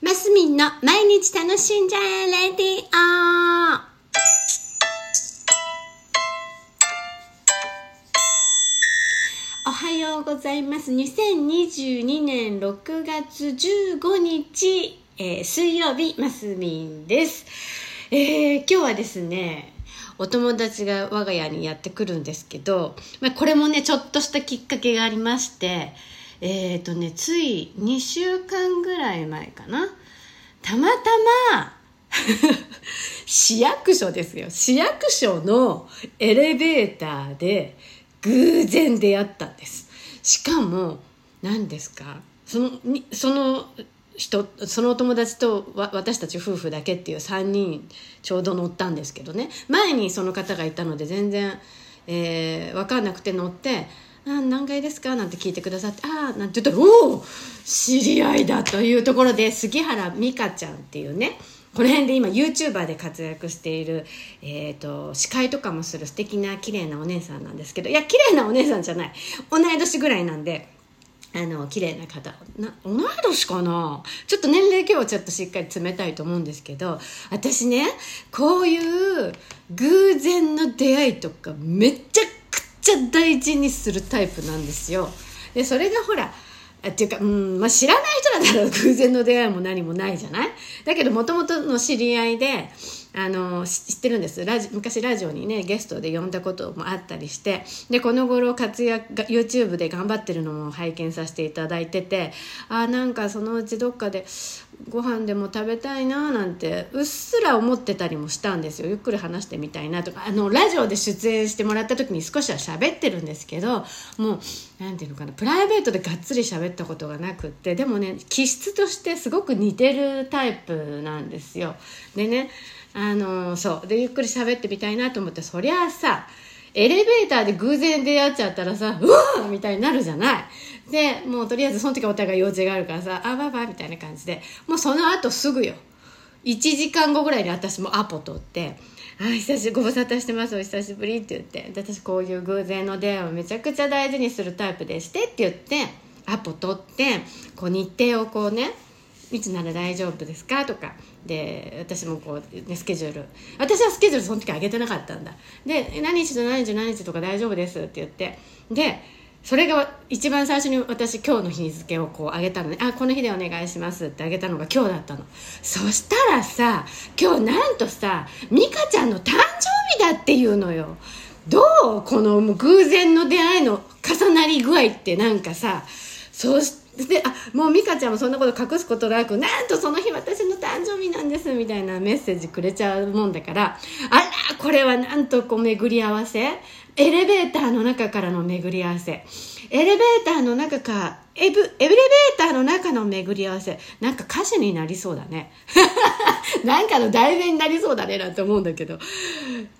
マスミンの毎日楽しんじゃえレディオおはようございます。2022年6月15日、えー水曜日、マスミンです。えー今日はですね、お友達が我が家にやってくるんですけど、まあ、これもね、ちょっとしたきっかけがありまして、えっ、とね、つい2週間ぐらい前かな。たまたま、市役所ですよ。市役所のエレベーターで偶然出会ったんです。しかも、何ですか？その、その人、そのお友達と私たち夫婦だけっていう3人ちょうど乗ったんですけどね。前にその方がいたので全然、えー、分かんなくて乗って、あ何階ですか？なんて聞いてくださって、ああ、なんて言ったら、おお知り合いだというところで、杉原美香ちゃんっていうね、この辺で今 YouTuber で活躍している、えー、と司会とかもする素敵な綺麗なお姉さんなんですけどいや綺麗なお姉さんじゃない同い年ぐらいなんであの綺麗な方。な同い年かな？ちょっと年齢今日はちょっとしっかり詰めたいと思うんですけど私ねこういう偶然の出会いとかめっちゃちゃ大事にするタイプなんですよ。でそれがほらっていうか、うんまあ、知らない人だったら偶然の出会いも何もないじゃない？だけどもともとの知り合いであの知ってるんです。ラジ昔ラジオにねゲストで呼んだこともあったりしてでこの頃活躍 YouTube で頑張ってるのも拝見させていただいててあなんかそのうちどっかでご飯でも食べたいななんてうっすら思ってたりもしたんですよ。ゆっくり話してみたいなとか。あのラジオで出演してもらった時に少しは喋ってるんですけどもうなんていうのかな。プライベートでがっつり喋ったことがなくってでもね気質としてすごく似てるタイプなんですよ。でねあのそう。でゆっくり喋ってみたいなと思ってそりゃあさエレベーターで偶然出会っちゃったらさうわーみたいになるじゃない。でもうとりあえずその時お互い用事があるからさあバイバイみたいな感じで。もうその後すぐよ。1時間後ぐらいに私もアポ取って「あ久しぶりご無沙汰してますお久しぶり」って言って。で私こういう偶然の出会いをめちゃくちゃ大事にするタイプでしてって言ってアポ取ってこう日程をこうねいつなら大丈夫ですかとか。で私もこう、ね、スケジュール。私はスケジュールその時上げてなかったんだ。で何日と何日何日とか大丈夫ですって言って。でそれが一番最初に私今日の日付をこう上げたのね。あこの日でお願いしますってあげたのが今日だったの。そしたらさ今日なんとさ美香ちゃんの誕生日だっていうのよ。どうこのもう偶然の出会いの重なり具合ってなんかさ。そしてあもう美香ちゃんもそんなこと隠すことなくなんとその日私の誕生日なんですみたいなメッセージくれちゃうもんだからあらこれはなんとこう巡り合わせ。エレベーターの中からの巡り合わせ。エレベーターの中かエブエレベーターの中の巡り合わせ。なんか歌詞になりそうだね。なんかの題名になりそうだねなんて思うんだけど。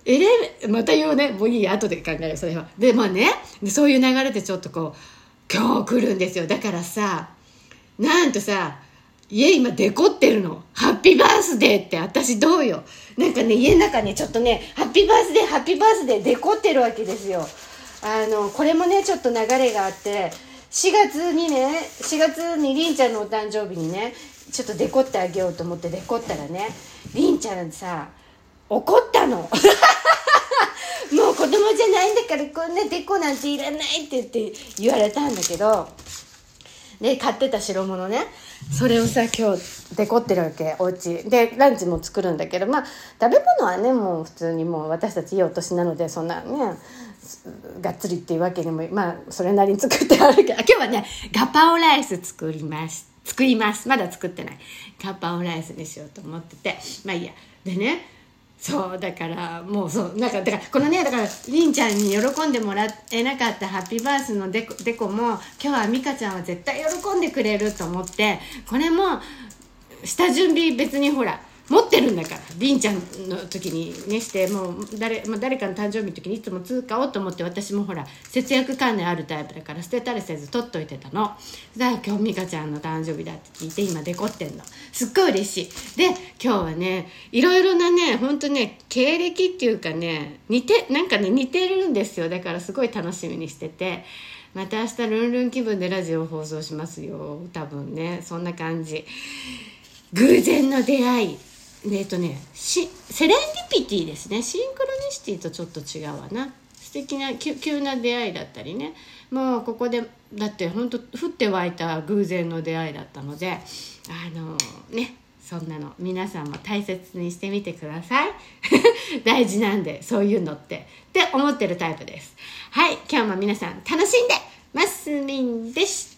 エレまた言うね。もういい後で考えるそれは。でまあね。そういう流れでちょっとこう今日来るんですよ。だからさなんとさ家今デコってるの。ハッピーバースデーって私どうよ。なんかね家の中ねちょっとねハッピーバースデーハッピーバースデーデコってるわけですよ。あのこれもねちょっと流れがあって4月にね4月にりんちゃんのお誕生日にねちょっとデコってあげようと思ってデコったらねりんちゃんさ怒ったの。供じゃないんだからこんなデコなんていらないって言って言われたんだけどで買ってた白物ね。それをさ今日デコってるわけお家。でランチも作るんだけどまあ食べ物はねもう普通にもう私たちいいお年なのでそんなねがっつりっていうわけでもまあそれなりに作ってあるけど。今日はねガパオライス作ります。作ります。まだ作ってない。ガパオライスにしようと思ってて。まあいいや。でねそうだからもうそうなんかだからこのねだからりんちゃんに喜んでもらえなかったハッピーバースのデコデコも今日は美香ちゃんは絶対喜んでくれると思ってこれも下準備別にほら持ってるんだからりんちゃんの時にねしてもう誰,、まあ、誰かの誕生日の時にいつも通貨をと思って私もほら節約観念あるタイプだから捨てたりせず取っといてたの。だから今日美香ちゃんの誕生日だって聞いて今デコってんの。すっごい嬉しい。で今日はねいろいろなね本当ね経歴っていうかね似てなんかね似てるんですよ。だからすごい楽しみにしてて。また明日ルンルン気分でラジオ放送しますよ。多分ねそんな感じ。偶然の出会い。えっとねセレンディピティですね。シンクロニシティとちょっと違うわな。素敵な急な出会いだったりね。もうここでだって本当降って湧いた偶然の出会いだったのであのねそんなの皆さんも大切にしてみてください。大事なんでそういうのって。って思ってるタイプです。はい。今日も皆さん楽しんでマスミンでした。